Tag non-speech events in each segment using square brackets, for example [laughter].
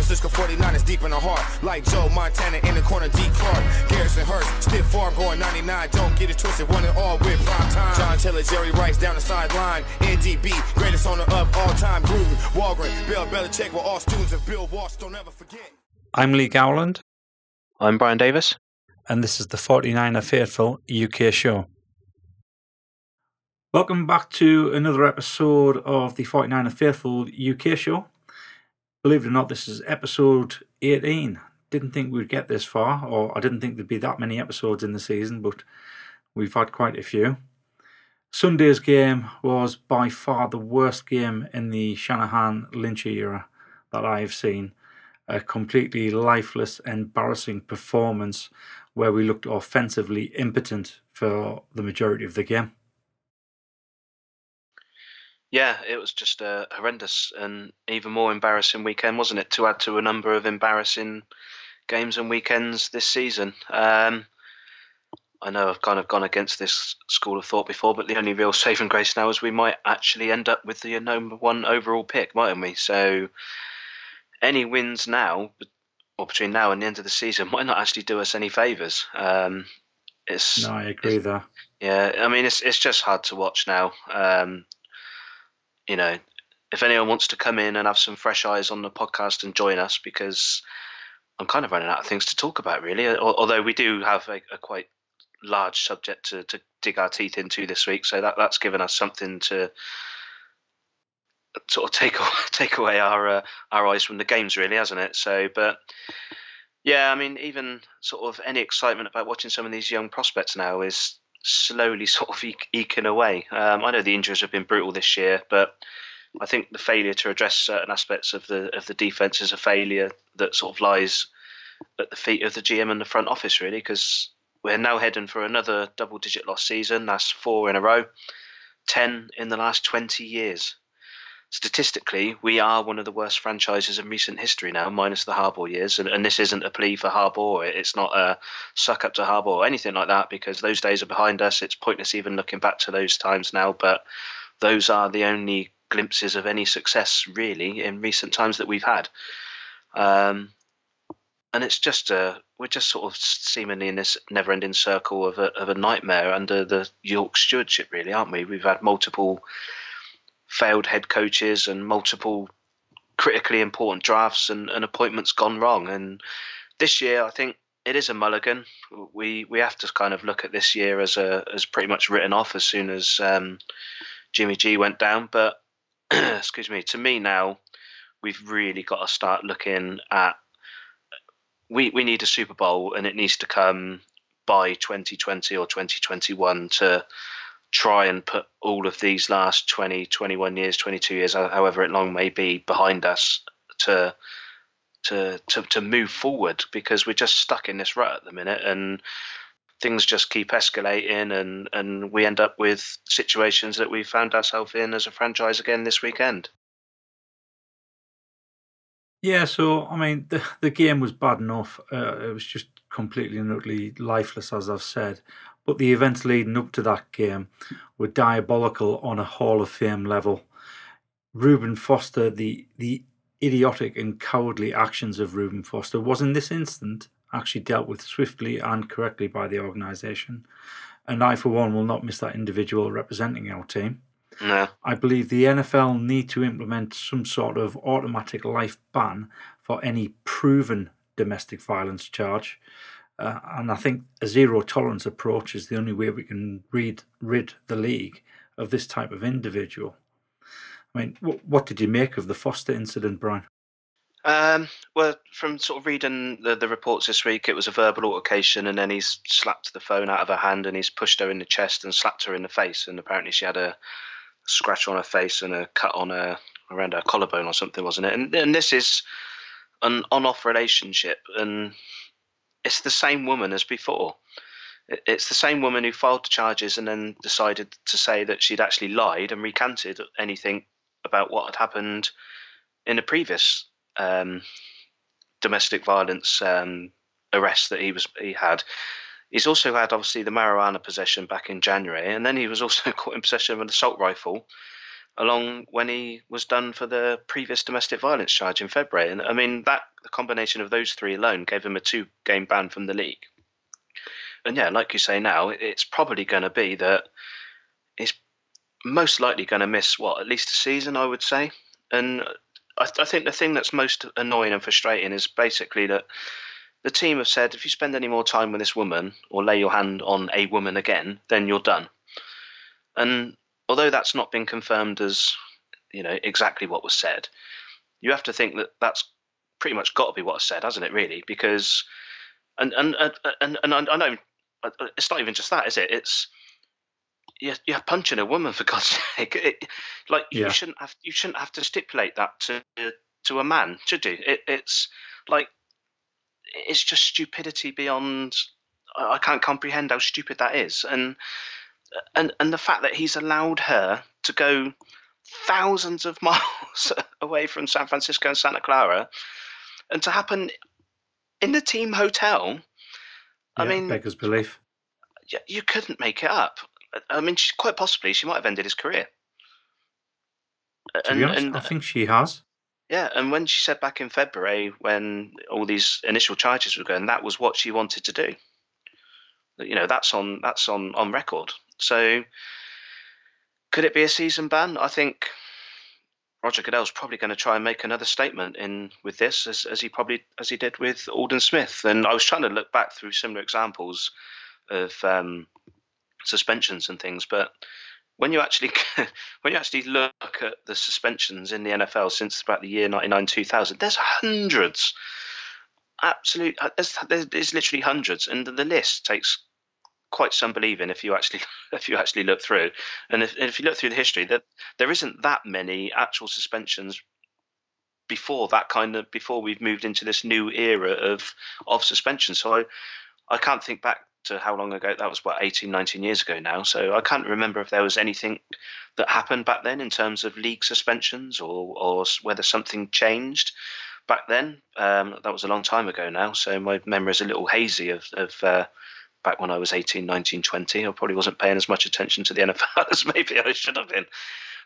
Francisco 49 is deep in the heart. Like Joe Montana in the corner, D. Clark. Garrison Hearst, stiff farm going 99. Don't get it twisted, one and all with prime time. John Taylor, Jerry Rice down the sideline. NDB, greatest owner of all time. Gruden, Walgren, Bill Belichick were all students of Bill Walsh. Don't ever forget. I'm Lee Gowland. I'm Brian Davis. And this is the 49er Faithful UK show. Welcome back to another episode of the 49er Faithful UK show. Believe it or not, this is episode 18. Didn't think we'd get this far, or I didn't think there'd be that many episodes in the season, but we've had quite a few. Sunday's game was by far the worst game in the Shanahan Lynch era that I've seen. A completely lifeless, embarrassing performance where we looked offensively impotent for the majority of the game. Yeah, it was just a horrendous and even more embarrassing weekend, wasn't it? To add to a number of embarrassing games and weekends this season. Um, I know I've kind of gone against this school of thought before, but the only real [laughs] saving grace now is we might actually end up with the number one overall pick, mightn't we? So any wins now, or between now and the end of the season, [laughs] might not actually do us any favors. Um, it's no, I agree there. Yeah, I mean it's it's just hard to watch now. Um, you know, if anyone wants to come in and have some fresh eyes on the podcast and join us, because I'm kind of running out of things to talk about, really. Although we do have a, a quite large subject to, to dig our teeth into this week, so that that's given us something to sort of take [laughs] take away our uh, our eyes from the games, really, hasn't it? So, but yeah, I mean, even sort of any excitement about watching some of these young prospects now is slowly [laughs] sort of eking away. Um, I know the injuries have been brutal this year, but I think the failure to address certain aspects of the of the defense is a failure that sort of lies at the feet of the GM and the front office, really, because we're now heading for another double-digit loss season. That's four in a row, ten in the last twenty years statistically, we are one of the worst franchises in recent history now, minus the Harbaugh years. And, and this isn't a plea for Harbaugh. It's not a suck up to Harbaugh or anything like that, because those days are behind us. It's pointless even looking back to those times now. But those are the only glimpses of any success, really, in recent times that we've had. Um, and it's just a we're just sort of seemingly in this never-ending circle of a of a nightmare under the York stewardship, really, aren't we? We've had multiple failed head coaches and multiple critically important drafts and, and appointments gone wrong. And this year, I think it is a mulligan. We we have to kind of look at this year as a as pretty much written off as soon as um, Jimmy G went down. But [clears throat] excuse me, to me now, we've really got to start looking at. We we need a Super Bowl, and it needs to come by 2020 or 2021 to try and put all of these last 20, 21 years, 22 years, however it long may be, behind us to to to to move forward because we're just stuck in this rut at the minute and things just keep escalating and and we end up with situations that we found ourselves in as a franchise again this weekend. Yeah, so I mean the the game was bad enough. Uh, it was just completely and utterly lifeless, as I've said. But the events leading up to that game were diabolical on a Hall of Fame level. Reuben Foster, the the idiotic and cowardly actions of Reuben Foster was in this instant actually dealt with swiftly and correctly by the organisation. And I, for one, will not miss that individual representing our team. No. I believe the NFL need to implement some sort of automatic life ban for any proven domestic violence charge. Uh, and I think a zero tolerance approach is the only way we can read, rid the league of this type of individual. I mean, what, what did you make of the Foster incident, Brian? Um, well, from sort of reading the, the reports this week, it was a verbal altercation, and then he's slapped the phone out of her hand and he's pushed her in the chest and slapped her in the face. And apparently, she had a scratch on her face and a cut on her around her collarbone or something, wasn't it? And, and this is an on-off relationship, and it's the same woman as before. It's the same woman who filed the charges and then decided to say that she'd actually lied and recanted anything about what had happened in a previous um, domestic violence um, arrest that he was he had. He's also had obviously the marijuana possession back in January, and then he was also [laughs] caught in possession of an assault rifle along when he was done for the previous domestic violence charge in February. And I mean, that the combination of those three alone gave him a two game ban from the league. And yeah, like you say now, it's probably going to be that he's most likely going to miss what at least a season, I would say. And I, I think the thing that's most annoying and frustrating is basically that the team have said if you spend any more time with this woman or lay your hand on a woman again, then you're done. And although that's not been confirmed as you know exactly what was said, you have to think that that's pretty much got to be what was said, hasn't it? Really, because and and and and, and I know it's not even just that, is it? It's you're, you're punching a woman for [laughs] God's sake. It, like yeah. you shouldn't have you shouldn't have to stipulate that to to a man, should you? It, it's like it's just stupidity beyond. I can't comprehend how stupid that is, and and and the fact that he's allowed her to go thousands of [laughs] miles away from San Francisco and Santa Clara, and to happen in the team hotel. Yeah, I mean, beggars belief. You couldn't make it up. I mean, she, quite possibly she might have ended his career. To and, honest, and, I think she has. Yeah, and when she said back in February, when all these initial charges were going, that was what she wanted to do. You know, that's on that's on on record. So, could it be a season ban? I think Roger Goodell's probably going to try and make another statement in with this, as, as he probably as he did with Aldon Smith. And I was trying to look back through similar examples of um, suspensions and things. But when you actually [laughs] when you actually look at the suspensions in the NFL since about the year 99 2000 there's hundreds absolute uh, there's, there's literally hundreds and the list takes quite some believing if you actually [laughs] if you actually look through. And if, if you look through the history that there isn't that many actual suspensions before that kind of before we've moved into this new era of of suspension. So i i can't think back to how long ago that was what 18 19 years ago now. So i can't remember if there was anything that happened back then in terms of league suspensions or or whether something changed back then. Um, that was a long time ago now. So my memory is a little hazy of, of uh, back when i was 18 19 20 i probably wasn't paying as much attention to the [laughs] nfl as maybe i should have been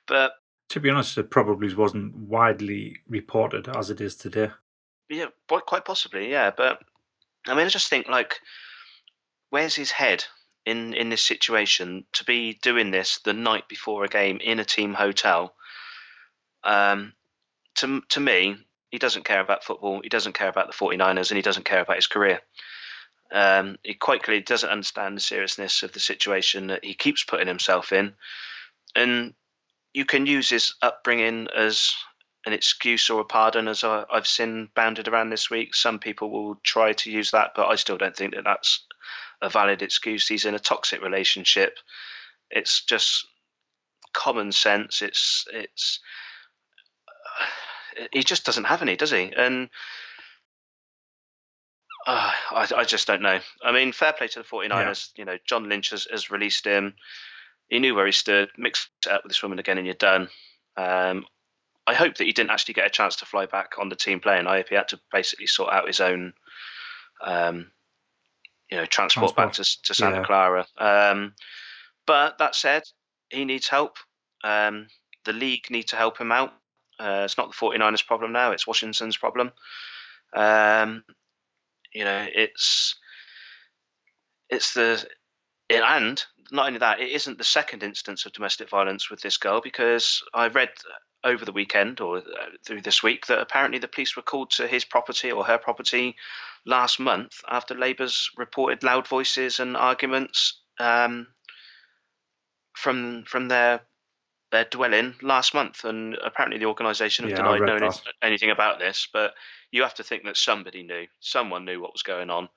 but to be honest it probably wasn't widely reported as it is today yeah quite possibly yeah but i mean i just think like where's his head in in this situation to be doing this the night before a game in a team hotel? Um, to to me, he doesn't care about football. He doesn't care about the 49ers, and he doesn't care about his career. Um, he quite clearly doesn't understand the seriousness of the situation that he keeps putting himself in, and you can use his upbringing as an excuse or a pardon, as I, have seen bounded around this week. Some people will try to use that, but I still don't think that that's a valid excuse. He's in a toxic relationship. It's just common sense. It's it's [sighs] he just doesn't have any, does he? And uh, I, I just don't know. I mean, fair play to the 49ers. Yeah. You know, John Lynch has, has released him. He knew where he stood. Mixed it up with this woman again, and you're done. Um, I hope that he didn't actually get a chance to fly back on the team plane. I hope he had to basically sort out his own um, you know, transport, transport. back to, to Santa yeah. Clara. Um, but that said, he needs help. Um, the league need to help him out. Uh, it's not the 49ers' problem now; it's Washington's problem. Um, you know, it's it's the it, and not only that, it isn't the second instance of domestic violence with this girl because I read over the weekend or uh, through this week that apparently the police were called to his property or her property last month after Labour's reported loud voices and arguments um, from from their their dwelling last month, and apparently the organisation have yeah, denied knowing that. anything about this. But you have to think that somebody knew, someone knew what was going on.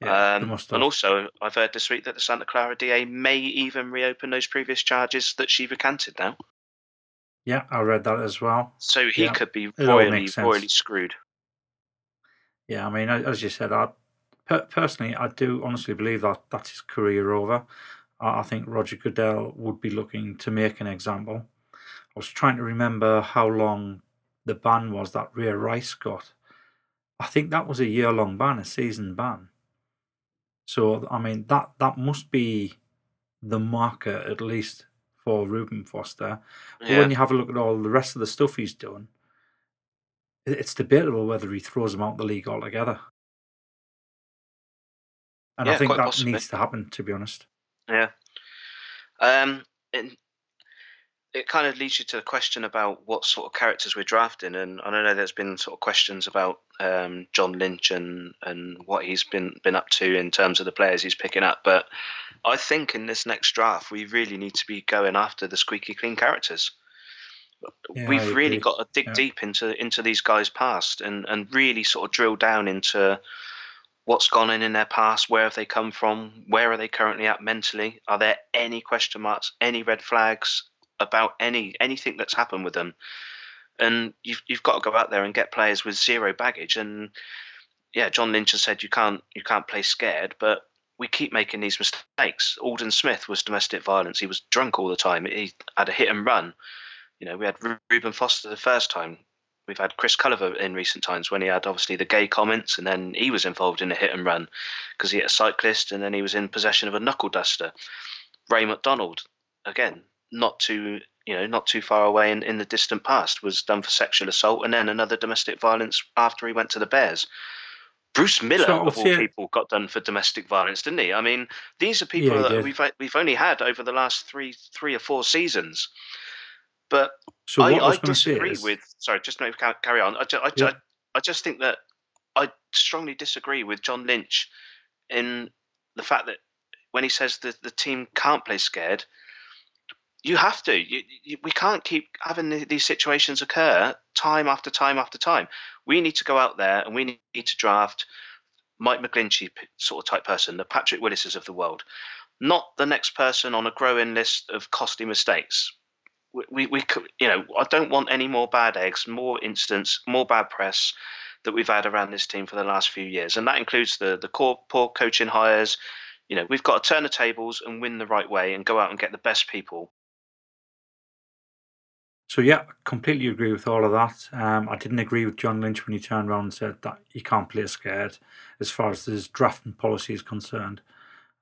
Yeah, um, and also, I've heard this week that the Santa Clara DA may even reopen those previous charges that she recanted now. Yeah, I read that as well. So he yeah. could be royally, royally screwed. Yeah, I mean, as you said, I personally, I do honestly believe that that's his career over. I think Roger Goodell would be looking to make an example. I was trying to remember how long the ban was that Ray Rice got. I think that was a year long ban, a season ban. So I mean that that must be the marker at least for Reuben Foster. But Yeah. when you have a look at all the rest of the stuff he's done, it's debatable whether he throws him out the league altogether. And I think that possibly. needs to happen, to be honest. Yeah. Um, and it kind of leads you to the question about what sort of characters we're drafting, and I know there's been sort of questions about um, John Lynch and and what he's been been up to in terms of the players he's picking up. But I think in this next draft, we really need to be going after the squeaky clean characters. Yeah, We've really agree. got to dig Yeah. deep into into these guys' past and and really sort of drill down into what's gone in in their past, where have they come from, where are they currently at mentally, are there any question marks, any red flags about any anything that's happened with them, and you've you've got to go out there and get players with zero baggage. And yeah, John Lynch has said you can't you can't play scared, but we keep making these mistakes. Aldon Smith was domestic violence. He was drunk all the time. He had a hit and run. You know, we had Ru- Reuben Foster the first time. We've had Chris Culliver in recent times when he had obviously the gay comments, and then he was involved in a hit and run because he hit a cyclist, and then he was in possession of a knuckle duster. Ray McDonald, again, not too you know not too far away in, in the distant past, was done for sexual assault, and then another domestic violence after he went to the Bears. Bruce Miller, So, of all see- people, got done for domestic violence, didn't he? I mean, these are people Yeah, that we've uh, we've only had over the last three three or four seasons. But So I, I I to disagree is, with. Sorry, just no, carry on. I, I, Yeah. I just think that I strongly disagree with John Lynch in the fact that when he says that the team can't play scared, you have to. You, you, we can't keep having the- these situations occur time after time after time. We need to go out there and we need to draft Mike McGlinchey sort of type person, the Patrick Willises of the world, not the next person on a growing list of costly mistakes we, we, we could, you know, I don't want any more bad eggs, more incidents, more bad press that we've had around this team for the last few years, and that includes the the core poor coaching hires. You know, we've got to turn the tables and win the right way, and go out and get the best people. So yeah, completely agree with all of that. Um, I didn't agree with John Lynch when he turned around and said that you can't play scared as far as his drafting policy is concerned.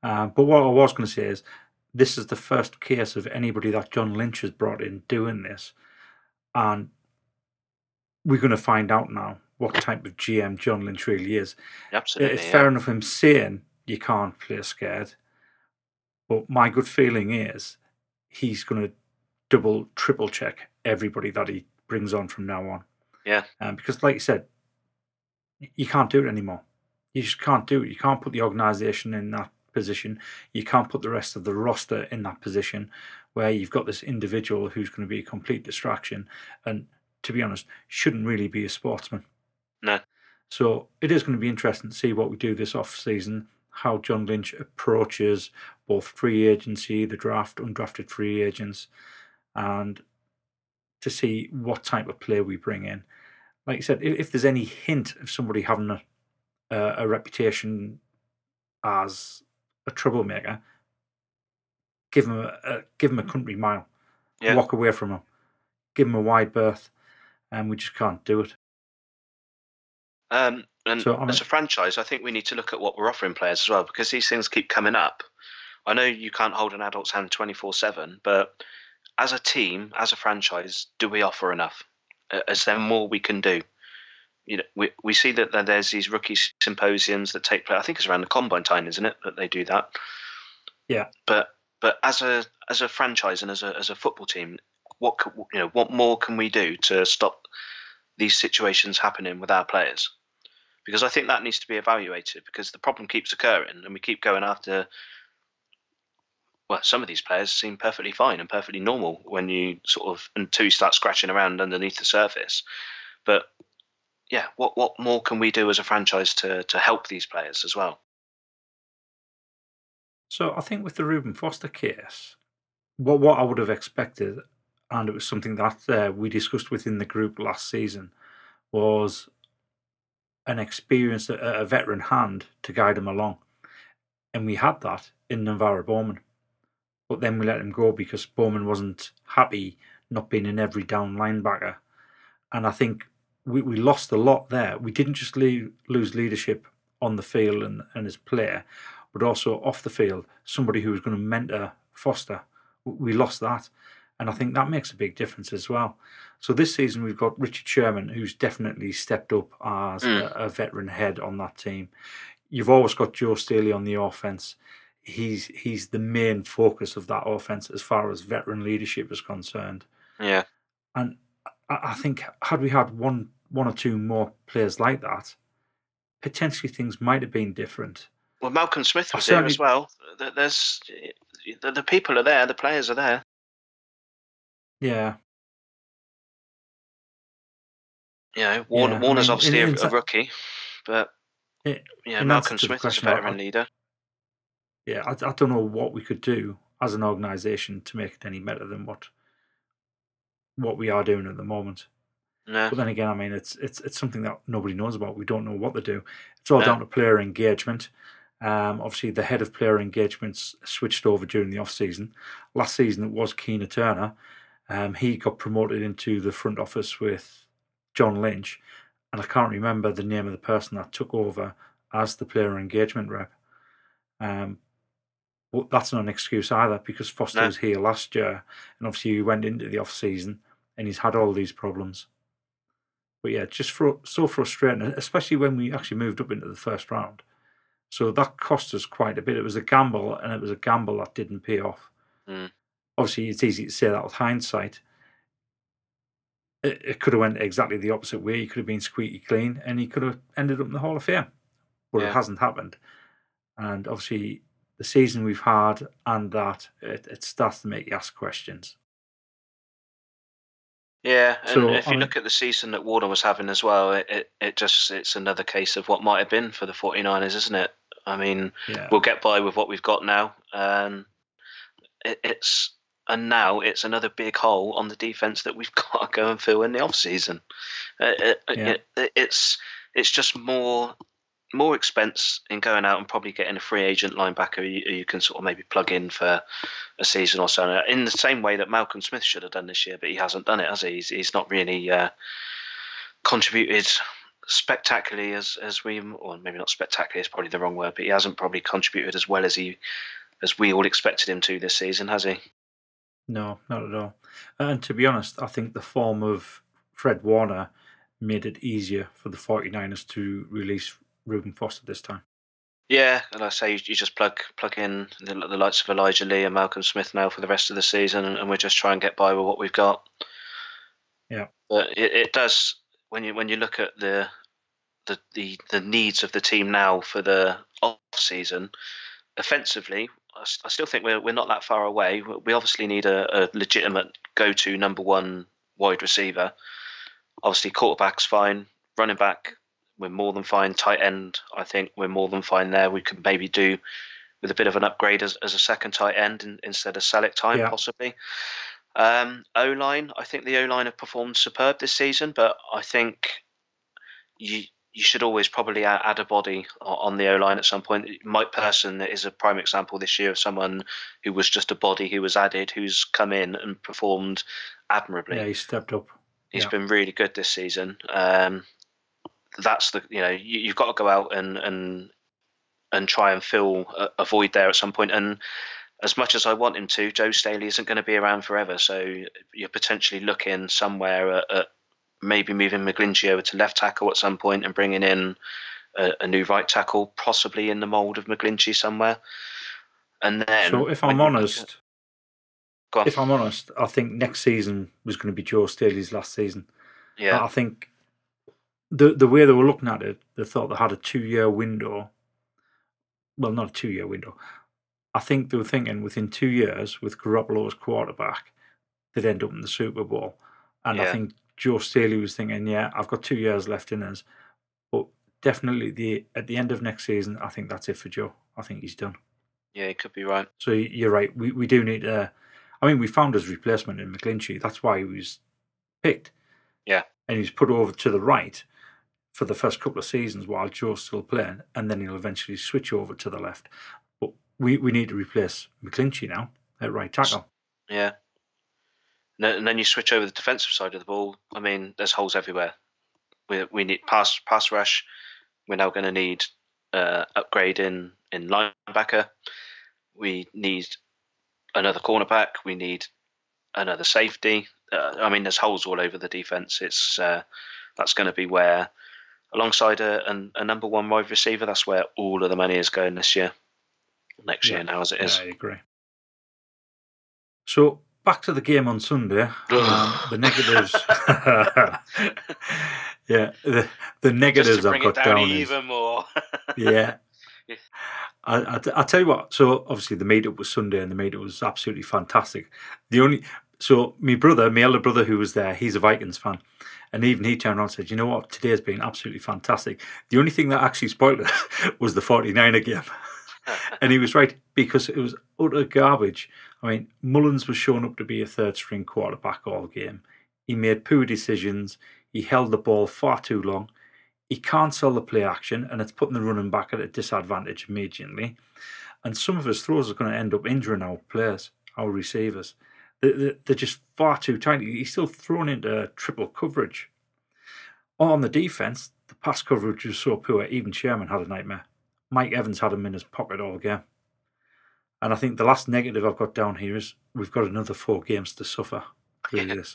Um, but what I was going to say is this is the first case of anybody that John Lynch has brought in doing this, and we're going to find out now what type of GM John Lynch really is. Absolutely, It's yeah. fair enough him saying you can't play scared, but my good feeling is he's going to double, triple check everybody that he brings on from now on. Yeah. Um, because, like you said, you can't do it anymore. You just can't do it. You can't put the organisation in that position. You can't put the rest of the roster in that position where you've got this individual who's going to be a complete distraction and, to be honest, shouldn't really be a sportsman. No. So it is going to be interesting to see what we do this off season, how John Lynch approaches both free agency, the draft, undrafted free agents, and to see what type of player we bring in. Like you said, if, if there's any hint of somebody having a, a, a reputation as a troublemaker, give him a, a give him a country mile, Yeah. walk away from him, give him a wide berth, and we just can't do it. Um, and So, I mean- as a franchise, I think we need to look at what we're offering players as well because these things keep coming up. I know you can't hold an adult's hand 24 7, but as a team, as a franchise, do we offer enough? Is there more we can do? You know, we, we see that that there's these rookie symposiums that take place. I think it's around the combine time, isn't it, that they do that? Yeah. But but as a as a franchise and as a as a football team, what could, you know what more can we do to stop these situations happening with our players? because I think that needs to be evaluated because the problem keeps occurring and we keep going after. Well, some of these players seem perfectly fine and perfectly normal when you sort of until you start scratching around underneath the surface. But yeah, what what more can we do as a franchise to to help these players as well? So I think with the Reuben Foster case, what what I would have expected, and it was something that uh, we discussed within the group last season, was an experienced, a, a veteran hand to guide him along, and we had that in NaVorro Bowman, but then we let him go because Bowman wasn't happy not being an every down linebacker, and I think we, we lost a lot there. We didn't just lose leadership on the field and, and as player, but also off the field, somebody who was going to mentor Foster We lost that. And I think that makes a big difference as well. So this season we've got Richard Sherman, who's definitely stepped up as Mm. a, a veteran head on that team. You've always got Joe Staley on the offense. He's he's the main focus of that offense as far as veteran leadership is concerned. Yeah. And I, I think had we had one one or two more players like that, potentially things might have been different. Well, Malcolm Smith was there as well. There's the, the people are there, the players are there. Yeah, You know, Warner, Yeah, I Warner's mean, obviously a, a rookie, but I- yeah, Malcolm answer to the Smith is a I- veteran I- leader. Yeah. I, I don't know what we could do as an organisation to make it any better than what what we are doing at the moment. No, But then again, I mean, it's it's it's something that nobody knows about. We don't know what to do. It's all No. down to player engagement. Um, obviously, the head of player engagements switched over during the off season. Last season, it was Keena Turner. Um, he got promoted into the front office with John Lynch, and I can't remember the name of the person that took over as the player engagement rep. Um, but that's not an excuse either because Foster No. was here last year, and obviously he went into the off season and he's had all these problems. But yeah, just so frustrating, especially when we actually moved up into the first round. So that cost us quite a bit. It was a gamble, and it was a gamble that didn't pay off. Mm. Obviously, it's easy to say that with hindsight. It, it could have went exactly the opposite way. He could have been squeaky clean, and he could have ended up in the Hall of Fame. But Yeah. it hasn't happened. And obviously, the season we've had and that it, it starts to make you ask questions. yeah, and So, if I you mean- look at the season that Warner was having as well, it, it, it just it's another case of what might have been for the 49ers, isn't it? I mean, Yeah, we'll get by with what we've got now. Um, it, it's and now it's another big hole on the defense that we've [laughs] got to go and fill in the off season. Uh, Yeah. it, it's it's just more more expense in going out and probably getting a free agent linebacker you, you can sort of maybe plug in for a season or so. In the same way that Malcolm Smith should have done this year, but he hasn't done it, has he? He's, he's not really uh, contributed spectacularly as as we, or maybe not spectacularly is probably the wrong word, but he hasn't probably contributed as well as he as we all expected him to this season, has he? no, not at all. And to be honest, I think the form of Fred Warner made it easier for the 49ers to release Reuben Foster this time. Yeah, and I say you, you just plug plug in the, the likes of Elijah Lee and Malcolm Smith now for the rest of the season, and, and we just try and get by with what we've got. Yeah. but it, it does when you when you look at the the, the the needs of the team now for the off season, offensively, I still think we're we're not that far away. We we obviously need a, a legitimate go to number one wide receiver. Obviously, quarterback's fine. Running back, we're more than fine. Tight end, I think we're more than fine there. We could maybe do with a bit of an upgrade as, as a second tight end in, instead of Select time, Yeah. possibly. Um, o line, I think the O line have performed superb this season, but I think you you should always probably add, add a body on the O line at some point. Mike Person is a prime example this year of someone who was just a body who was added, who's come in and performed admirably. Yeah, he stepped up. He's Yeah. been really good this season. Um, that's the you know you, you've got to go out and and and try and fill a, a void there at some point. And as much as I want him to, Joe Staley isn't going to be around forever. So you're potentially looking somewhere at, at maybe moving McGlinchey over to left tackle at some point and bringing in a, a new right tackle, possibly in the mould of McGlinchey somewhere. And then, so if I'm honest, if I'm honest, I think next season was going to be Joe Staley's last season. yeah, I think the the way they were looking at it, they thought they had a two year window. Well, not a two year window. I think they were thinking within two years, with Garoppolo as quarterback, they'd end up in the Super Bowl. And I think Joe Staley was thinking, yeah, I've got two years left in us, but definitely the at the end of next season, I think that's it for Joe. I think he's done. yeah, he could be right. So you're right. We we do need. Uh, I mean, we found his replacement in McGlinchey. That's why he was picked. Yeah. and he's put over to the right for the first couple of seasons while Joe's still playing, and then he'll eventually switch over to the left. But we, we need to replace McGlinchey now at right tackle. Yeah. And then- you switch over the defensive side of the ball. I mean, there's holes everywhere. We we need pass pass rush. We're now going to need uh, upgrade in in linebacker. We need another cornerback. We need another safety. Uh, I mean, there's holes all over the defense. It's uh, that's going to be where, alongside a, a, a, number one wide receiver, that's where all of the money is going this year, next yeah. year now as it is. Yeah, I agree. So back to the game on Sunday. Um, the negatives. [laughs] yeah, the the negatives I've got down, down even is, more. [laughs] yeah. I, I, I, tell you what. So obviously the meetup was Sunday, and the meetup was absolutely fantastic. The only so my brother, my elder brother, who was there, he's a Vikings fan, and even he turned around and said, "You know what? Today has been absolutely fantastic." The only thing that actually spoiled it [laughs] was the 49er game, [laughs] and he was right because it was utter garbage. I mean, Mullens was shown up to be a third string quarterback all game. He made poor decisions. He held the ball far too long. He can't sell the play action, and it's putting the running back at a disadvantage immediately. And some of his throws are going to end up injuring our players, our receivers. They're just far too tiny. He's still thrown into triple coverage. On the defense, the pass coverage was so poor, even Sherman had a nightmare. Mike Evans had him in his pocket all game. And I think the last negative I've got down here is we've got another four games to suffer through. [laughs]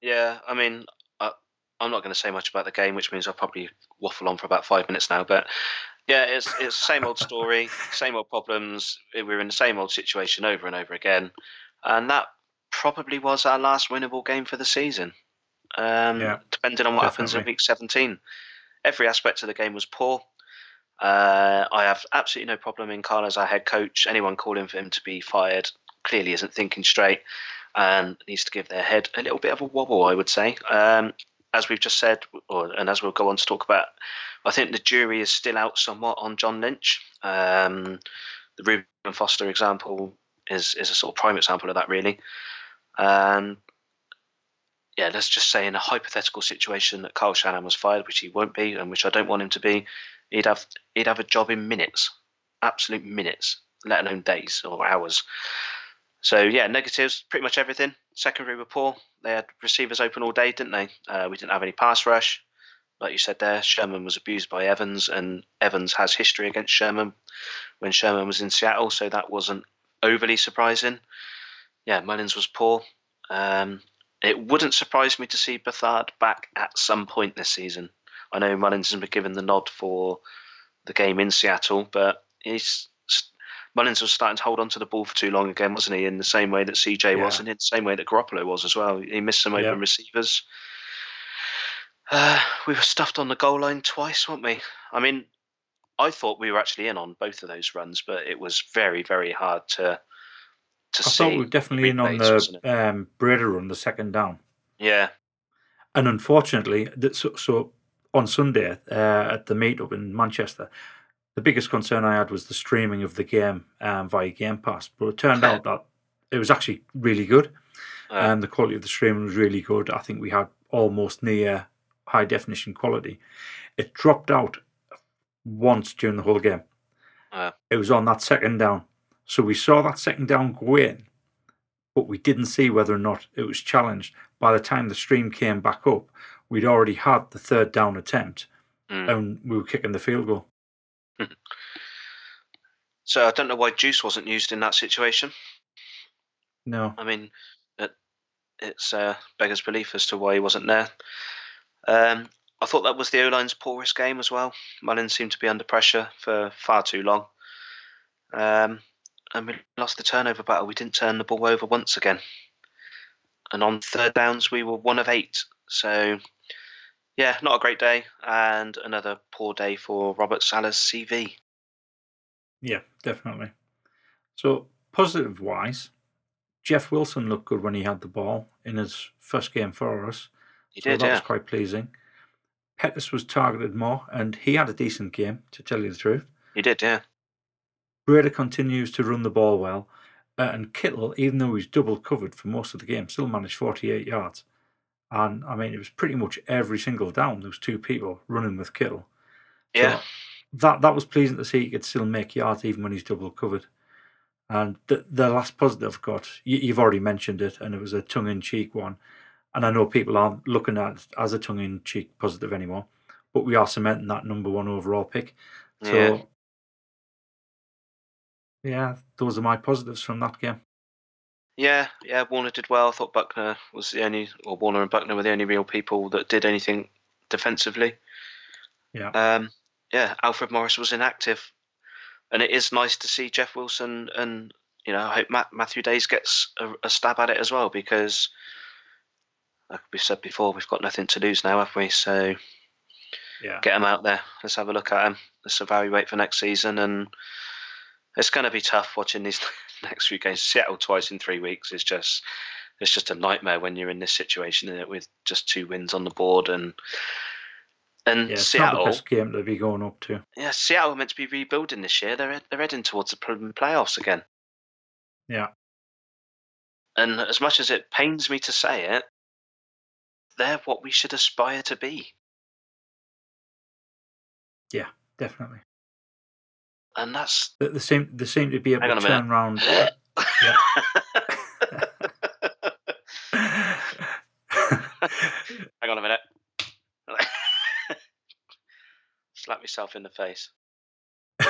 Yeah, I mean, I, I'm not going to say much about the game, which means I'll probably waffle on for about five minutes now. But yeah, it's it's same old story, [laughs] same old problems. We're in the same old situation over and over again, and that probably was our last winnable game for the season. Um, yeah, depending on what definitely. happens in week 17. Every aspect of the game was poor. Uh, I have absolutely no problem in Carl as our head coach. Anyone calling for him to be fired clearly isn't thinking straight and needs to give their head a little bit of a wobble, I would say. Um, as we've just said, or, and as we'll go on to talk about, I think the jury is still out somewhat on John Lynch. Um, the Reuben Foster example is is a sort of prime example of that, really. Um, yeah, let's just say in a hypothetical situation that Kyle Shanahan was fired, which he won't be, and which I don't want him to be, he'd have he'd have a job in minutes, absolute minutes, let alone days or hours. So yeah, negatives, pretty much everything. Secondary were poor. They had receivers open all day, didn't they? Uh, we didn't have any pass rush. Like you said there, Sherman was abused by Evans, and Evans has history against Sherman when Sherman was in Seattle, so that wasn't overly surprising. Yeah, Mullens was poor. Um, it wouldn't surprise me to see Beathard back at some point this season. I know Mullens has been given the nod for the game in Seattle, but he's Mullens was starting to hold on to the ball for too long again, wasn't he? In the same way that CJ yeah. was, and in the same way that Garoppolo was as well. He missed some open yeah. receivers. Uh, we were stuffed on the goal line twice, weren't we? I mean, I thought we were actually in on both of those runs, but it was very, very hard to to I see. thought we were definitely in on the um, Breida run, the second down. Yeah. And unfortunately, so, so on Sunday uh, at the meetup in Manchester, the biggest concern I had was the streaming of the game um, via Game Pass. But it turned out that it was actually really good. and um, the quality of the streaming was really good. I think we had almost near high definition quality. It dropped out once during the whole game. Uh, it was on that second down. So we saw that second down go in, but we didn't see whether or not it was challenged. By the time the stream came back up, we'd already had the third down attempt mm. and we were kicking the field goal. So I don't know why Juice wasn't used in that situation. No. I mean, it, it's uh, beggars belief as to why he wasn't there. Um, I thought that was the O line's poorest game as well. Mullens seemed to be under pressure for far too long. Um, and we lost the turnover battle. We didn't turn the ball over once again. And on third downs, we were one of eight. So, yeah, not a great day. And another poor day for Robert Saleh's CV. Yeah, definitely. So, positive wise, Jeff Wilson looked good when he had the ball in his first game for us. He so did, that yeah. was quite pleasing. Pettis was targeted more, and he had a decent game, to tell you the truth. He did, yeah. Breida continues to run the ball well, uh, and Kittle, even though he's double covered for most of the game, still managed 48 yards. And I mean, it was pretty much every single down. There was two people running with Kittle. Yeah. So that that was pleasing to see. He could still make yards even when he's double covered. And the the last positive I've got, you, you've already mentioned it, and it was a tongue in cheek one. And I know people aren't looking at it as a tongue in cheek positive anymore, but we are cementing that number one overall pick. So yeah yeah, those are my positives from that game. Yeah, yeah. Warner did well. I thought Buckner was the only, or Warner and Buckner were the only real people that did anything defensively. Yeah. Um, yeah. Alfred Morris was inactive, and it is nice to see Jeff Wilson and you know I hope Matt, Matthew Dayes gets a, a stab at it as well because, like we've said before, we've got nothing to lose now, have we? So Yeah. get them out there. Let's have a look at them. Let's evaluate for next season, and it's going to be tough watching these [laughs] next few games. Seattle twice in three weeks is just it's just a nightmare when you're in this situation isn't it, with just two wins on the board and and Yeah, it's not the Seattle. best game to be going up to. Yeah, Seattle are meant to be rebuilding this year. They're they're heading towards the play- playoffs again. Yeah. And as much as it pains me to say it, they're what we should aspire to be. Yeah, definitely. And that's the, they seem they seem to be able Hang on to a minute. turn around. [laughs] Hang on a minute. [laughs] Slap myself in the face. [laughs]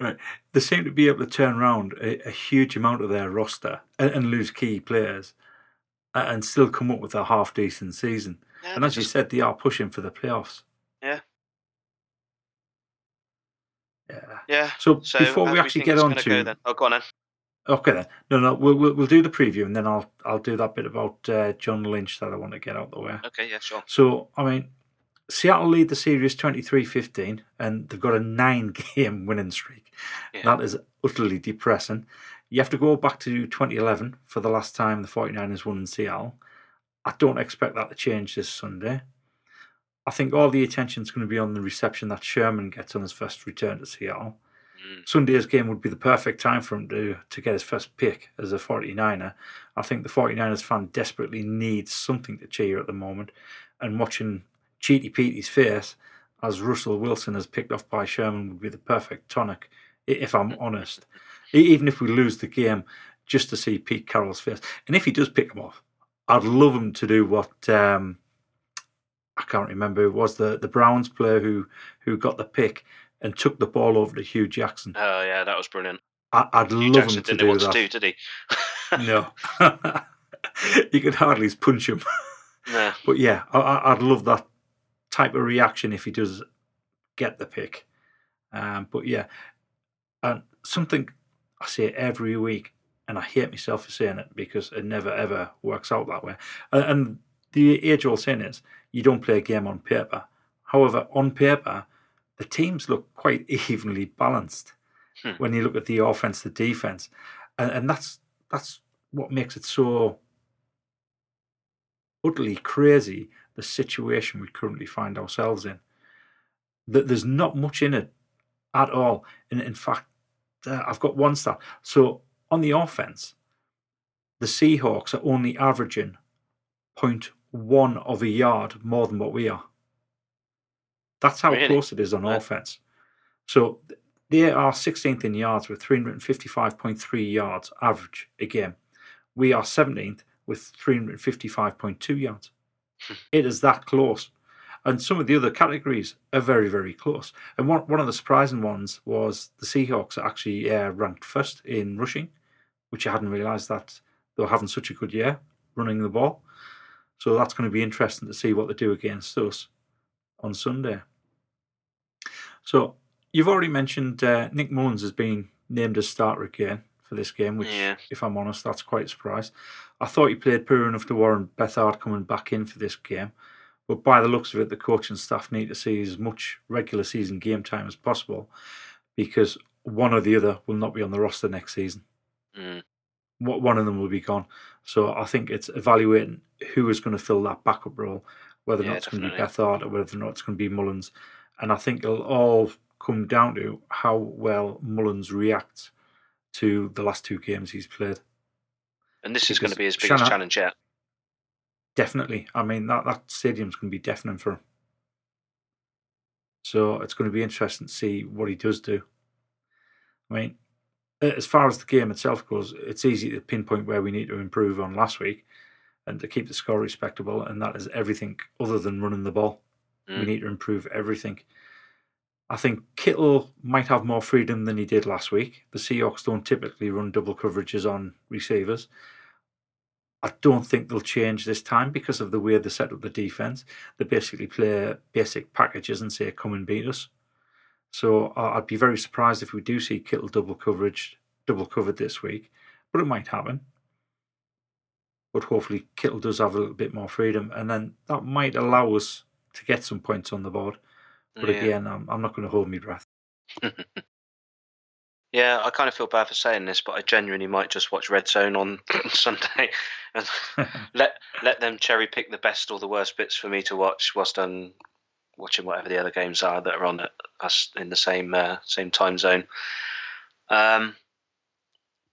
right. They seem to be able to turn around a, a huge amount of their roster and, and lose key players and still come up with a half decent season. Yeah, And they as you said, they are pushing for the playoffs. Yeah. So, So before we actually get on to go then? oh, go on then. Okay then. No, no, we'll, we'll we'll do the preview and then I'll I'll do that bit about uh, John Lynch that I want to get out the way. Okay, yeah, sure. So I mean, Seattle lead the series 23-15 and they've got a nine [laughs] game winning streak. Yeah. That is utterly depressing. You have to go back to 2011 for the last time the 49ers won in Seattle. I don't expect that to change this Sunday. I think all the attention's going to be on the reception that Sherman gets on his first return to Seattle. Mm. Sunday's game would be the perfect time for him to, to get his first pick as a 49er. I think the 49ers fan desperately needs something to cheer at the moment. And watching Cheaty Petey's face as Russell Wilson is picked off by Sherman would be the perfect tonic, if I'm [laughs] honest. Even if we lose the game, just to see Pete Carroll's face. And if he does pick him off, I'd love him to do what um, I can't remember. It was the, the Browns player who, who got the pick and took the ball over to Hue Jackson. Oh yeah, that was brilliant. I, I'd Hugh love Jackson him to didn't know do what that. to do, did he? [laughs] No, [laughs] you could hardly punch him. no. [laughs] But yeah, I, I- I'd love that type of reaction if he does get the pick. Um, but yeah, and something I say every week, and I hate myself for saying it because it never ever works out that way. And, and the age old saying is, you don't play a game on paper. However, on paper, the teams look quite [laughs] evenly balanced Hmm. when you look at the offense, the defense, and, and that's that's what makes it so utterly crazy the situation we currently find ourselves in. That there's not much in it at all. And in fact, uh, I've got one stat. So on the offense, the Seahawks are only averaging 0.1 of a yard more than what we are. That's how Really? close it is on Right. offense. So they are 16th in yards with 355.3 yards average a game. We are 17th with 355.2 yards. it is that close. And some of the other categories are very, very close. And one, one of the surprising ones was the Seahawks actually uh, ranked first in rushing, which I hadn't realised that they were having such a good year running the ball. So that's going to be interesting to see what they do against us on Sunday. So you've already mentioned uh, Nick Mullens has been named as starter again for this game, which, Yeah. if I'm honest, that's quite a surprise. I thought he played poor enough to warrant Beathard coming back in for this game, but by the looks of it, the coaching staff need to see as much regular season game time as possible because one or the other will not be on the roster next season. Mm. One one of them will be gone. So I think it's evaluating who is going to fill that backup role, whether or Yeah, not it's going to be definitely. Beathard or whether or not it's going to be Mullens. And I think it'll all come down to how well Mullens reacts to the last two games he's played. And this is going to be his biggest Shanna- challenge yet. Definitely. I mean, that, that stadium's going to be deafening for him. So it's going to be interesting to see what he does do. I mean, as far as the game itself goes, it's easy to pinpoint where we need to improve on last week and to keep the score respectable, and that is everything other than running the ball. We Mm. need to improve everything. I think Kittle might have more freedom than he did last week. The Seahawks don't typically run double coverages on receivers. I don't think they'll change this time because of the way they set up the defense. They basically play basic packages and say, come and beat us. So uh, I'd be very surprised if we do see Kittle double coverage, double covered this week, but it might happen. But hopefully Kittle does have a little bit more freedom, and then that might allow us to get some points on the board. But Yeah. again, I'm, I'm not going to hold my breath. [laughs] Yeah, I kind of feel bad for saying this, but I genuinely might just watch Red Zone on [laughs] Sunday and [laughs] let let them cherry pick the best or the worst bits for me to watch whilst I'm watching whatever the other games are that are on us in the same uh, same time zone. Um,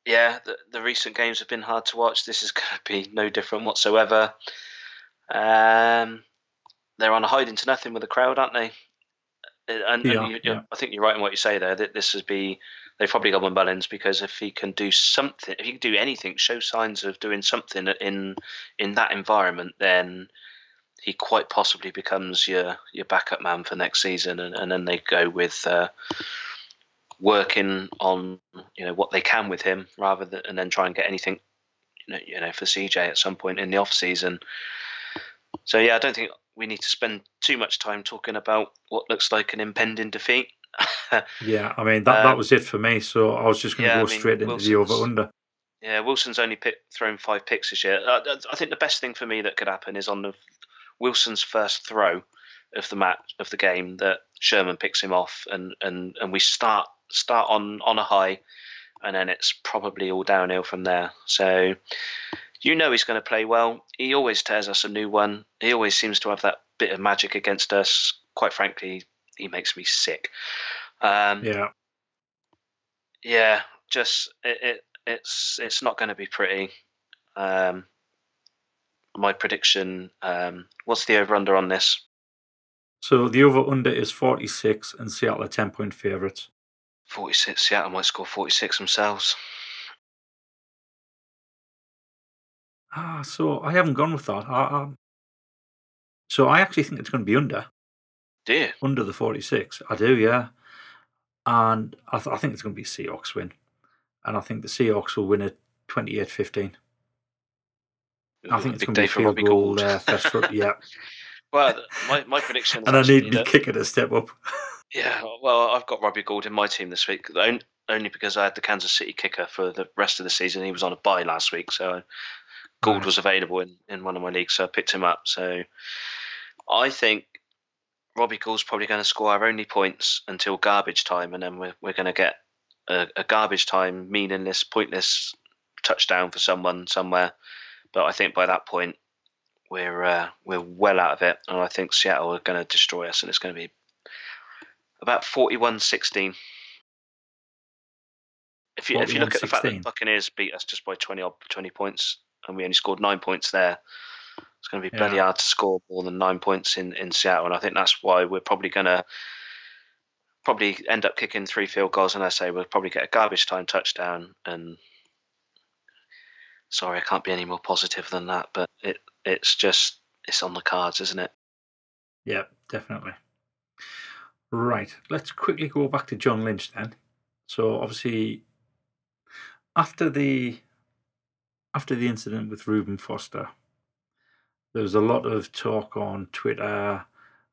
yeah, the, the recent games have been hard to watch. This is [laughs] going to be no different whatsoever. Um, they're on a hide into nothing with the crowd, aren't they? And, Yeah, you, you- yeah. I think you're right in what you say there. That this would be they've probably got one Mullens because if he can do something, if he can do anything, show signs of doing something in in that environment, then he quite possibly becomes your your backup man for next season, and, and then they go with uh, working on you know what they can with him rather than and then try and get anything you know you know for CJ at some point in the off season. So yeah, I don't think we need to spend too much time talking about what looks like an impending defeat. [laughs] Yeah, I mean, that, that Um, was it for me. So I was just going to yeah, go I mean, straight into the Wilson's- over under. Yeah, Wilson's only pick, thrown five picks this year. I, I think the best thing for me that could happen is on the Wilson's first throw of the match of the game that Sherman picks him off and, and, and we start start on, on a high and then it's probably all downhill from there. So you know he's going to play well. He always tears us a new one. He always seems to have that bit of magic against us. Quite frankly, he makes me sick. Um, Yeah, yeah, just it, it it's it's not going to be pretty. Um, my prediction. Um, what's the over under on this? So the over under is 46 and Seattle are 10 point favourites. Forty six. Seattle might score forty six themselves. Ah, so I haven't gone with that. I, I, so I actually think it's going to be under Do you? under the 46. I do, yeah. And I, th- I think it's going to be Seahawks win. And I think the Seahawks will win it 28 15. I think it's big going to day be for Robbie Gould. uh, first yeah. [laughs] Well, my, my prediction. And I need me that- kicker to step up. [laughs] Yeah, well, I've got Robbie Gould in my team this week, only because I had the Kansas City kicker for the rest of the season. He was on a bye last week, so Gould was available in, in one of my leagues, so I picked him up. So I think Robbie Gould's probably going to score our only points until garbage time, and then we're, we're going to get a, a garbage time, meaningless, pointless touchdown for someone somewhere. But I think by that point, we're uh, we're well out of it, and I think Seattle are going to destroy us, and it's going to be about 41-16. If you if you look at the fact that the Buccaneers beat us just by 20 20 points, and we only scored nine points there, it's going to be bloody Yeah. hard to score more than nine points in, in Seattle, and I think that's why we're probably going to probably end up kicking three field goals, and I say we'll probably get a garbage time touchdown. And sorry, I can't be any more positive than that, but it it's just it's on the cards, isn't it? Yeah, definitely. Right. Let's quickly go back to John Lynch then. So obviously after the after the incident with Reuben Foster, there was a lot of talk on Twitter, a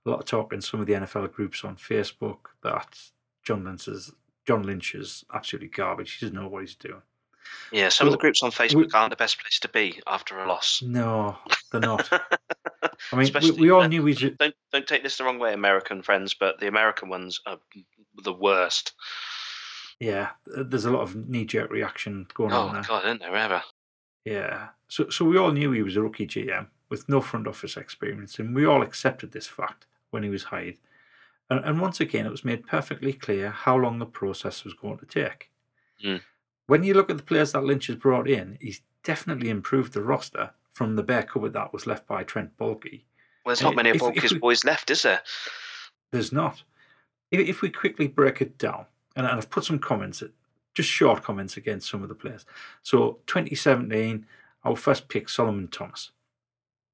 lot of talk in some of the NFL groups on Facebook that John Lynch is John Lynch is absolutely garbage. He doesn't know what he's doing. Yeah, some of the groups on Facebook aren't the best place to be after a loss. No, they're not. [laughs] I mean, we, we all knew we should. Don't don't take this the wrong way, American friends, but the American ones are the worst. Yeah, there's a lot of knee jerk reaction going on Oh there. God, isn't there ever? Yeah. So so we all knew he was a rookie GM with no front office experience, and we all accepted this fact when he was hired. And, and once again, it was made perfectly clear how long the process was going to take. Hmm. When you look at the players that Lynch has brought in, he's definitely improved the roster from the bare cupboard that was left by Trent Baalke. Well, there's not many if- of we- boys left, is there? There's not. If, if we quickly break it down, and I've put some comments, just short comments against some of the players. So 2017, our first pick, Solomon Thomas.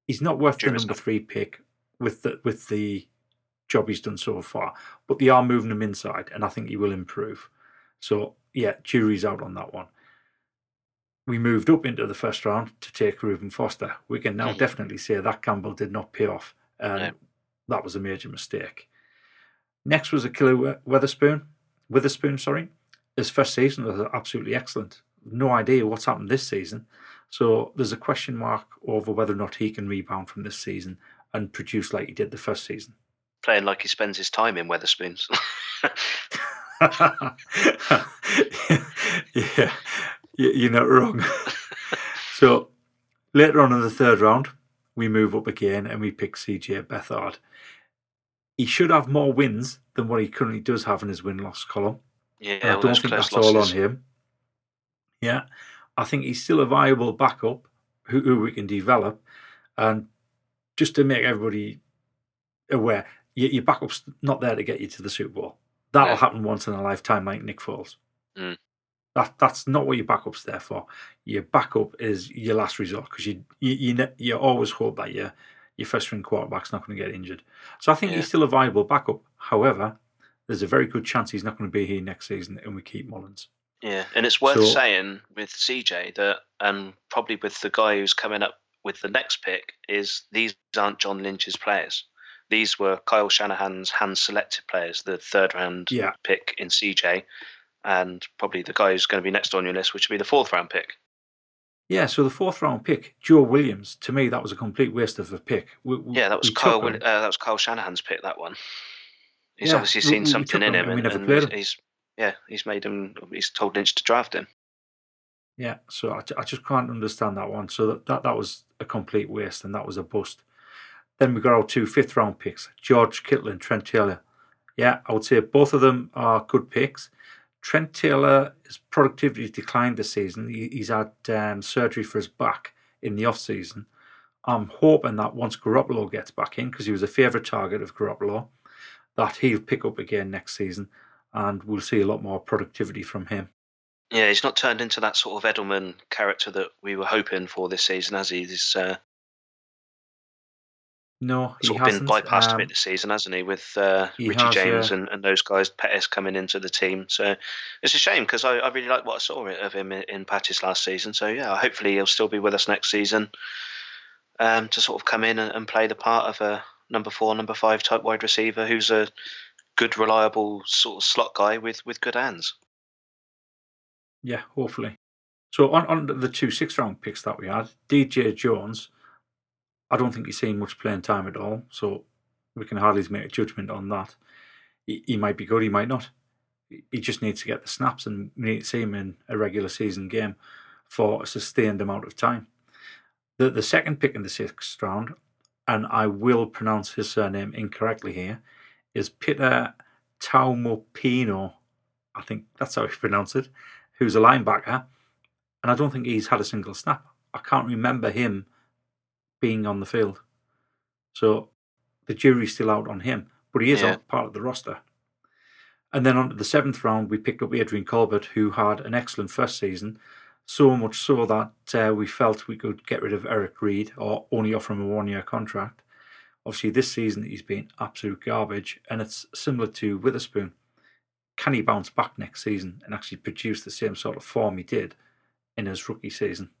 He's not worth Sure the number not. three pick with the with the job he's done so far. But they are moving him inside, and I think he will improve. So yeah, jury's out on that one. We moved up into the first round to take Reuben Foster. We can now Mhm. definitely say that gamble did not pay off, and No. that was a major mistake. Next was Ahkello We- Weatherspoon. Witherspoon, sorry. His first season was absolutely excellent. No idea what's happened this season. So there's a question mark over whether or not he can rebound from this season and produce like he did the first season. Playing like he spends his time in Wetherspoons. [laughs] [laughs] yeah, you're not wrong. [laughs] so later on in the third round, we move up again and we pick CJ Beathard. He should have more wins than what he currently does have in his win loss column. yeah, And I don't think that's all on him. Yeah, I think he's still a viable backup who, who we can develop. And just to make everybody aware, your, your backup's not there to get you to the Super Bowl. That'll No. happen once in a lifetime, like Nick Foles. Mm. That that's not what your backup's there for. Your backup is your last resort because you you you, ne- you always hope that your your first string quarterback's not going to get injured. So I think Yeah. he's still a viable backup. However, there's a very good chance he's not going to be here next season, and we keep Mullens. Yeah, and it's worth So- saying with CJ that, and probably with the guy who's coming up with the next pick, is these aren't John Lynch's players. These were Kyle Shanahan's hand selected players, the third round Yeah. pick in CJ, and probably the guy who's going to be next on your list, which would be the fourth round pick. Yeah, so the fourth round pick, Joe Williams, to me that was a complete waste of a pick. We- we- Yeah, that was Kyle. Uh, that was Kyle Shanahan's pick. That one. He's Yeah, obviously seen we- something in him and we and, never and played he's, him. he's yeah, he's made him. He's told Lynch to draft him. Yeah, so I, I just can't understand that one. So that, that that was a complete waste, and that was a bust. Then we've got our two fifth round picks, George Kittle and Trent Taylor. Yeah, I would say both of them are good picks. Trent Taylor, his productivity declined this season. He, he's had um, surgery for his back in the off season. I'm hoping that once Garoppolo gets back in, because he was a favourite target of Garoppolo, that he'll pick up again next season, and we'll see a lot more productivity from him. Yeah, he's not turned into that sort of Edelman character that we were hoping for this season, has he? He's uh, No, he sort of been bypassed a Um, bit this season, hasn't he? With uh, he Richie has, James yeah. and, and those guys, Pettis coming into the team. So it's a shame because I, I really like what I saw of him in, in Patches last season. So yeah, hopefully he'll still be with us next season um, to sort of come in and, and play the part of a number four, number five type wide receiver who's a good, reliable sort of slot guy with, with good hands. Yeah, hopefully. So on, on the two six round picks that we had, DJ Jones, I don't think he's seen much playing time at all, so we can hardly make a judgment on that. He, he might be good, he might not. He- He just needs to get the snaps, and we need to see him in a regular season game for a sustained amount of time. The the second pick in the sixth round, and I will pronounce his surname incorrectly here, is Peter Taumopino. I think that's how you pronounce it. Who's a linebacker, and I don't think he's had a single snap. I can't remember him being on the field. So the jury's still out on him, but he is Yeah. part of the roster. And then on to the seventh round, we picked up Adrian Colbert, who had an excellent first season, so much so that uh, we felt we could get rid of Eric Reid or only offer him a one year contract. Obviously, this season he's been absolute garbage, and it's similar to Witherspoon. Can he bounce back next season and actually produce the same sort of form he did in his rookie season?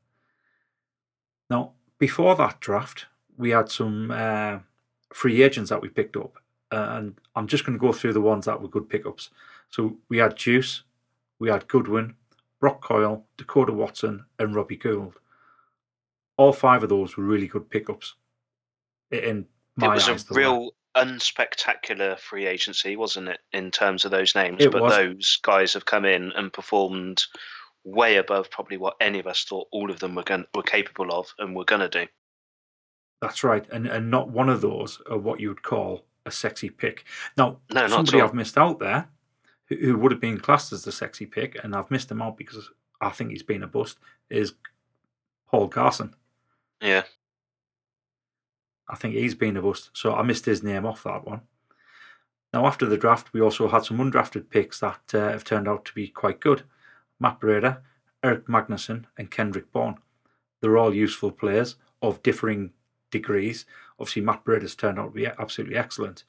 Now, before that draft, we had some uh, free agents that we picked up, and I'm just going to go through the ones that were good pickups. So we had Juice, we had Goodwin, Brock Coyle, Dekoda Watson, and Robbie Gould. All five of those were really good pickups. In my it was eyes, a real unspectacular free agency, wasn't it, in terms of those names? It but was. those guys have come in and performed way above probably what any of us thought all of them were going were capable of and were going to do. That's right, and and not one of those are what you would call a sexy pick. Now, No, somebody. I've missed out there, who, who would have been classed as the sexy pick, and I've missed him out because I think he's been a bust, is Pierre Garçon. Yeah, I think he's been a bust, so I missed his name off that one. Now, after the draft, we also had some undrafted picks that uh, have turned out to be quite good. Matt Breida, Erik Magnuson, and Kendrick Bourne. They're all useful players of differing degrees. Obviously, Matt Breida's turned out to be absolutely excellent.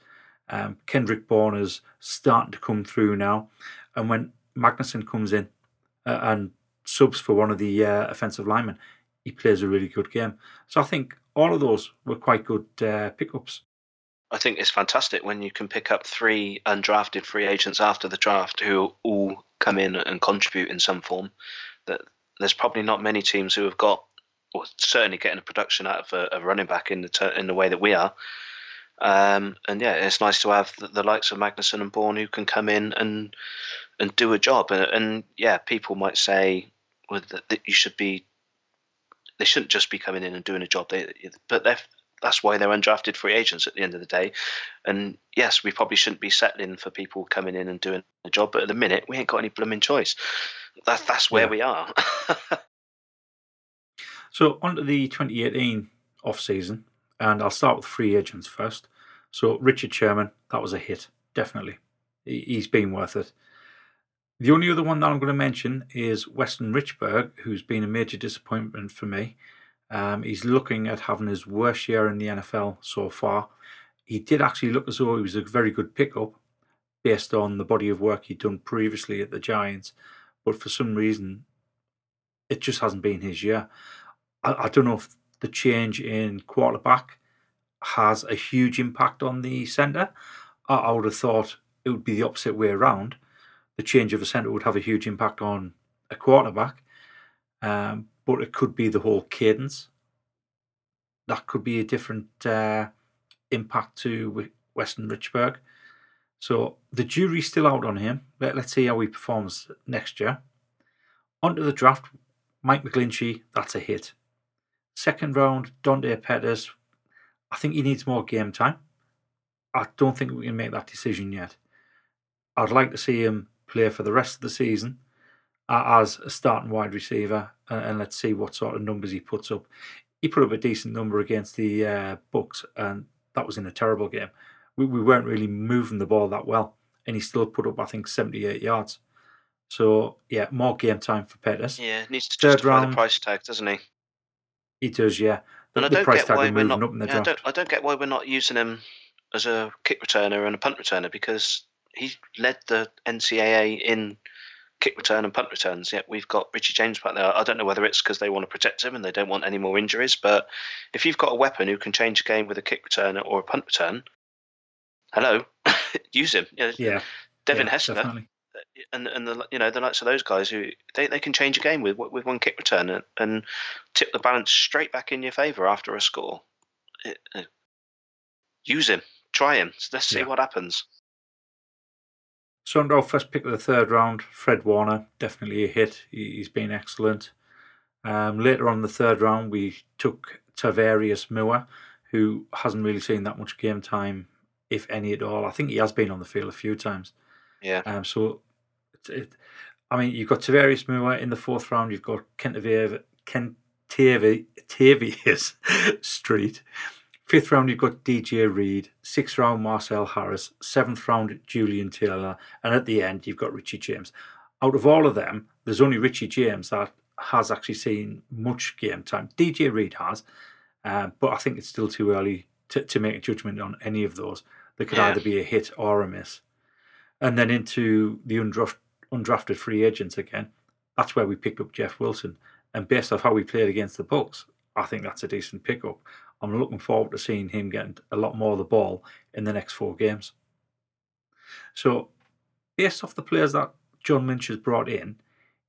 Um, Kendrick Bourne is starting to come through now, and when Magnuson comes in uh, and subs for one of the uh, offensive linemen, he plays a really good game. So I think all of those were quite good uh, pickups. I think it's fantastic when you can pick up three undrafted free agents after the draft who all come in and contribute in some form. That there's probably not many teams who have got, or certainly getting a production out of a, a running back in the ter- in the way that we are. Um, and yeah, it's nice to have the, the, likes of Magnuson and Bourne who can come in and and do a job. And, and yeah, people might say well, that, that, you should be, they shouldn't just be coming in and doing a job. But They, but that's why they're undrafted free agents at the end of the day. And yes, we probably shouldn't be settling for people coming in and doing a job. But at the minute, we ain't got any blooming choice. That, that's where yeah. we are. [laughs] so on to the 2018 off season, and I'll start with free agents first. So Richard Sherman, that was a hit, definitely. He's been worth it. The only other one that I'm going to mention is Weston Richburg, who's been a major disappointment for me. Um, he's looking at having his worst year in the NFL so far. He did actually look as though he was a very good pickup based on the body of work he'd done previously at the Giants, but for some reason, it just hasn't been his year. I, I don't know if the change in quarterback has a huge impact on the centre. I, I would have thought it would be the opposite way around the change of a centre would have a huge impact on a quarterback. Um, but it could be the whole cadence. That could be a different uh, impact to Weston Richburg. So the jury's still out on him. Let, us see how he performs next year. Onto the draft, Mike McGlinchey, that's a hit. Second round, Dante Pettis. I think he needs more game time. I don't think we can make that decision yet. I'd like to see him play for the rest of the season as a starting wide receiver, and, let's see what sort of numbers he puts up. He put up a decent number against the uh, Bucs, and that was in a terrible game. We, we weren't really moving the ball that well, and he still put up, I think, 78 yards. So yeah, more game time for Pettis. Yeah, needs to Third justify round, the price tag, doesn't he? He does, yeah. The, and I don't get why we're not. Yeah, I, don't, I don't get why we're not using him as a kick returner and a punt returner because he led the NCAA in kick return and punt returns. Yet we've got Richie James back there. I don't know whether it's because they want to protect him and they don't want any more injuries. But if you've got a weapon who can change a game with a kick return or a punt return, hello, [laughs] use him. yeah, Devin yeah, Hester. Definitely. Uh, and and the you know the likes of those guys who they, they can change a game with with one kick return and, and tip the balance straight back in your favour after a score. It, it, use him, try him. Let's see yeah. what happens. Sundell first pick of the third round. Fred Warner, definitely a hit. He's been excellent. Um, later on in the third round, we took Tarvarius Moore, who hasn't really seen that much game time, if any at all. I think he has been on the field a few times. Yeah. Um, so, it, it, I mean, you've got Tarvarius Moore in the fourth round. You've got Kentavius [laughs] Street Fifth round, you've got DJ Reed. Sixth round, Marcel Harris. Seventh round, Julian Taylor. And at the end, you've got Richie James. Out of all of them, there's only Richie James that has actually seen much game time. DJ Reed has, um, but I think it's still too early to, to make a judgment on any of those. They could yeah. either be a hit or a miss. And then into the undraft, undrafted free agents again. That's where we picked up Jeff Wilson. And based off how we played against the Bucs, I think that's a decent pickup. I'm looking forward to seeing him getting a lot more of the ball in the next four games. So, based off the players that John Lynch has brought in,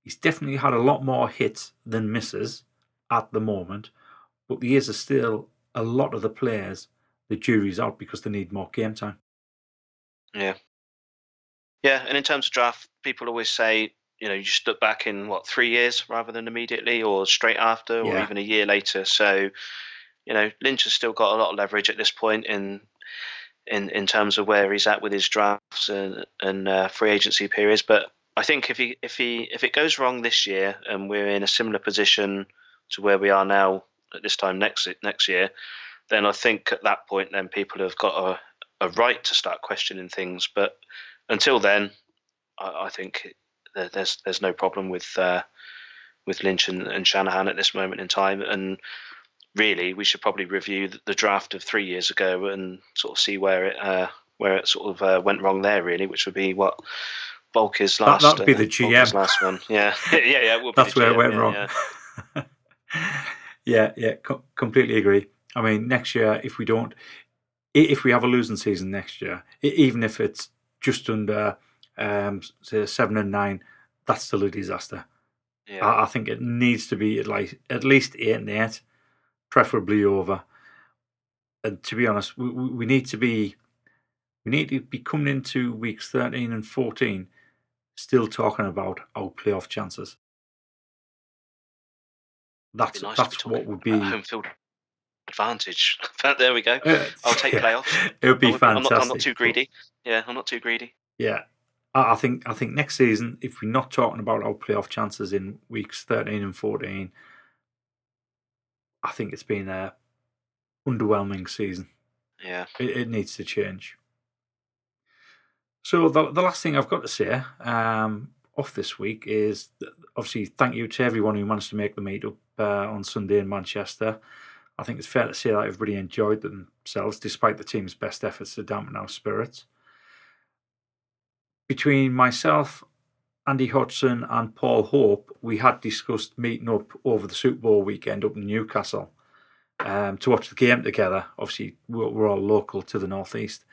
he's definitely had a lot more hits than misses at the moment, but these are still a lot of the players the jury's out because they need more game time. Yeah. Yeah, and in terms of draft, people always say, you know, you just look back in what three years rather than immediately or straight after or yeah. even a year later. So you know, Lynch has still got a lot of leverage at this point in in in terms of where he's at with his drafts and and uh, free agency periods. But I think if he if he if it goes wrong this year and we're in a similar position to where we are now at this time next next year, then I think at that point then people have got a, a right to start questioning things. But until then, I, I think there's there's no problem with uh, with Lynch and, and Shanahan at this moment in time, and really we should probably review the draft of three years ago and sort of see where it uh, where it sort of uh, went wrong there, really, which would be what That last. that would be the GM. last one. Yeah, [laughs] yeah, yeah. It would be That's where it went yeah, wrong. yeah. [laughs] yeah, yeah, co- completely agree. I mean, next year, if we don't, if we have a losing season next year, even if it's just under, um, say seven and nine, that's still a disaster. Yeah. I, I think it needs to be at like at least eight and eight, preferably over. And to be honest, we, we need to be we need to be coming into weeks thirteen and fourteen, still talking about our playoff chances. That's nice that's what would be. home field advantage. [laughs] there we go. Uh, I'll take yeah, playoffs. [laughs] It would be I'm fantastic. I'm not, I'm not too greedy. Yeah, I'm not too greedy. Yeah, I, I think I think next season, if we're not talking about our playoff chances in weeks thirteen and fourteen, I think it's been a underwhelming season. Yeah. It, it needs to change. So the the last thing I've got to say um, off this week is obviously thank you to everyone who managed to make the meetup uh, on Sunday in Manchester. I think it's fair to say that everybody enjoyed themselves despite the team's best efforts to dampen our spirits. Between myself, Andy Hodgson, and Paul Hope, we had discussed meeting up over the Super Bowl weekend up in Newcastle um, to watch the game together. Obviously, we're, we're all local to the northeast,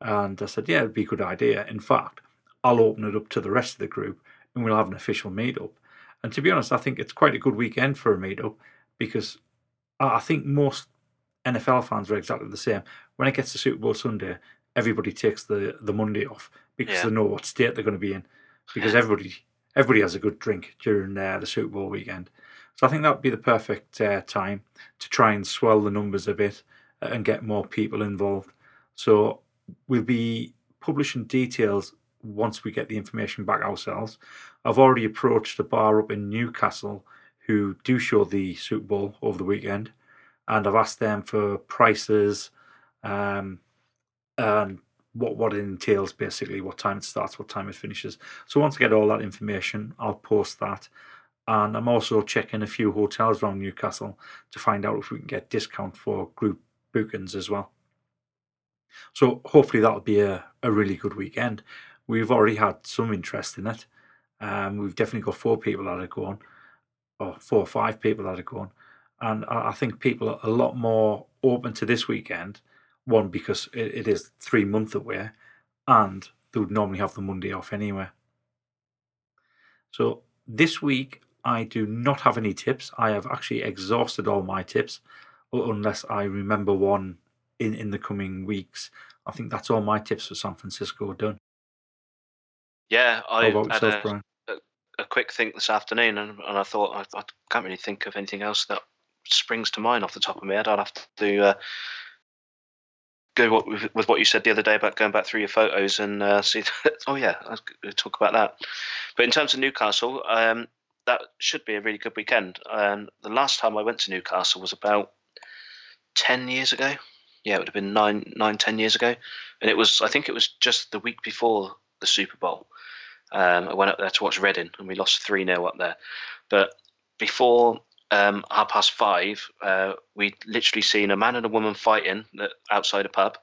and I said, "Yeah, it'd be a good idea." In fact, I'll open it up to the rest of the group, and we'll have an official meetup. And to be honest, I think it's quite a good weekend for a meetup because I think most NFL fans are exactly the same. When it gets to Super Bowl Sunday, everybody takes the, the Monday off because Yeah. they know what state they're going to be in. Because everybody everybody has a good drink during uh, the Super Bowl weekend. So I think that would be the perfect uh, time to try and swell the numbers a bit uh, and get more people involved. So we'll be publishing details once we get the information back ourselves. I've already approached a bar up in Newcastle who do show the Super Bowl over the weekend, and I've asked them for prices um, and what what it entails, basically, what time it starts, what time it finishes. So once I get all that information, I'll post that. And I'm also checking a few hotels around Newcastle to find out if we can get discount for group bookings as well. So hopefully that'll be a, a really good weekend. We've already had some interest in it. Um, we've definitely got four people that are going, or four or five people that are going. And I, I think people are a lot more open to this weekend. One, because it, it is three months away, and they would normally have the Monday off anyway. So this week, I do not have any tips. I have actually exhausted all my tips, unless I remember one in, in the coming weeks. I think that's all my tips for San Francisco are done. Yeah, I had yourself, a, Brian? a quick think this afternoon, and, and I thought I, I can't really think of anything else that springs to mind off the top of my head. I'd have to uh, go with, with what you said the other day about going back through your photos and uh, see. [laughs] oh yeah, I'll talk about that. But in terms of Newcastle, um, that should be a really good weekend. Um, the last time I went to Newcastle was about ten years ago. Yeah, it would have been nine, nine, ten years ago, and it was. I think it was just the week before the Super Bowl. Um, I went up there to watch Reading, and we lost three 0 up there. But before um, half past five, uh, we literally seen a man and a woman fighting outside a pub.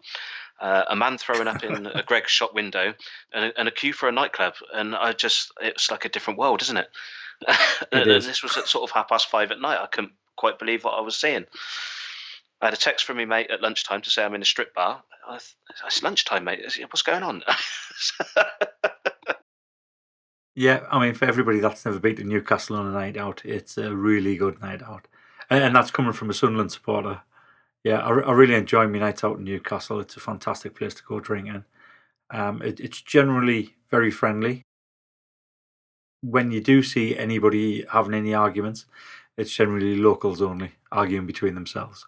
Uh, a man throwing up in a Greggs shop window, and a, and a queue for a nightclub, and I just—it's like a different world, isn't [laughs] it? and, and is. this was at sort of half past five at night. I couldn't quite believe what I was seeing. I had a text from my mate at lunchtime to say I'm in a strip bar. I th- it's lunchtime, mate. What's going on? [laughs] Yeah, I mean, for everybody that's never been to Newcastle on a night out, it's a really good night out. And, that's coming from a Sunderland supporter. Yeah, I, I really enjoy my nights out in Newcastle. It's a fantastic place to go drinking. Um, it, it's generally very friendly. When you do see anybody having any arguments, it's generally locals only arguing between themselves.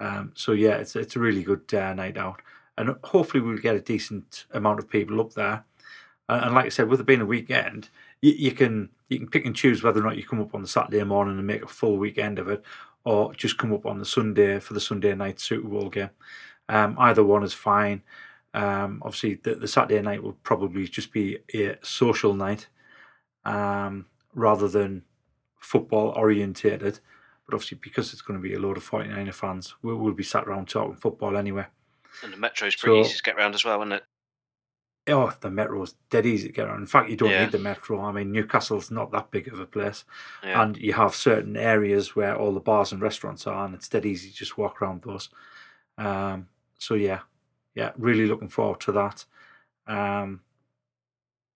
Um, so yeah, it's it's a really good uh, night out, and hopefully we'll get a decent amount of people up there. And like I said, with it being a weekend, you, you can you can pick and choose whether or not you come up on the Saturday morning and make a full weekend of it, or just come up on the Sunday for the Sunday night Super Bowl game. Um, either one is fine. Um, obviously, the, the Saturday night will probably just be a social night um, rather than football orientated. But obviously, because it's going to be a load of 49er fans, we'll, we'll be sat around talking football anyway. And the metro's pretty So- easy to get around as well, isn't it? Oh, the metro's dead easy to get around. In fact, you don't Yeah. need the metro. I mean, Newcastle's not that big of a place, Yeah. and you have certain areas where all the bars and restaurants are, and it's dead easy to just walk around those. Um, so yeah, yeah, really looking forward to that. Um,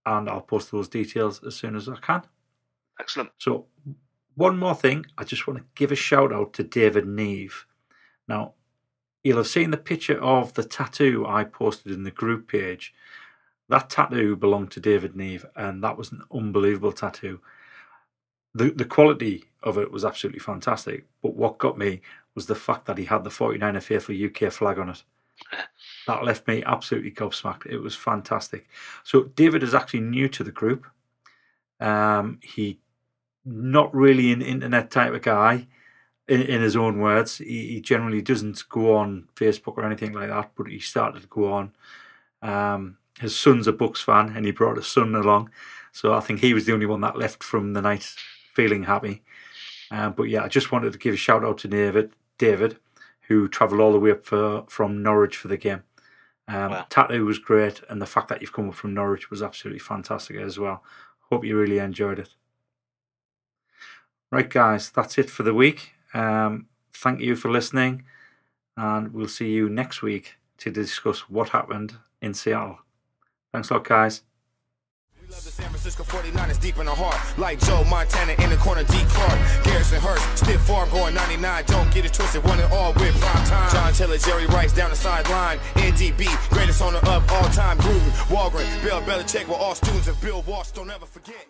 and I'll post those details as soon as I can. Excellent. So, one more thing, I just want to give a shout out to David Neve. Now, you'll have seen the picture of the tattoo I posted in the group page. That tattoo belonged to David Neve, and that was an unbelievable tattoo. The, the quality of it was absolutely fantastic, but what got me was the fact that he had the 49er Faithful UK flag on it. [laughs] That left me absolutely gobsmacked. It was fantastic. So, David is actually new to the group. Um, he not really an internet type of guy in, in his own words. He, he generally doesn't go on Facebook or anything like that, but he started to go on. Um, his son's a Bucs fan and he brought his son along. So I think he was the only one that left from the night feeling happy. Um, but yeah, I just wanted to give a shout out to David, David, who travelled all the way up for, from Norwich for the game. Um, Wow. Tattoo was great, and the fact that you've come up from Norwich was absolutely fantastic as well. Hope you really enjoyed it. Right, guys, that's it for the week. Um, thank you for listening, and we'll see you next week to discuss what happened in Seattle. Thanks a lot, guys. San Francisco 49ers deep in the heart. Like Joe Montana in the corner, D. Clark. Garrison Hearst, stiff farm going 99. Don't get it twisted, one and all with prime time. John Taylor, Jerry Rice down the sideline. NDB, greatest owner of all time. Gruden, Walgren, Bill Belichick all students of Bill Walsh. Don't ever forget.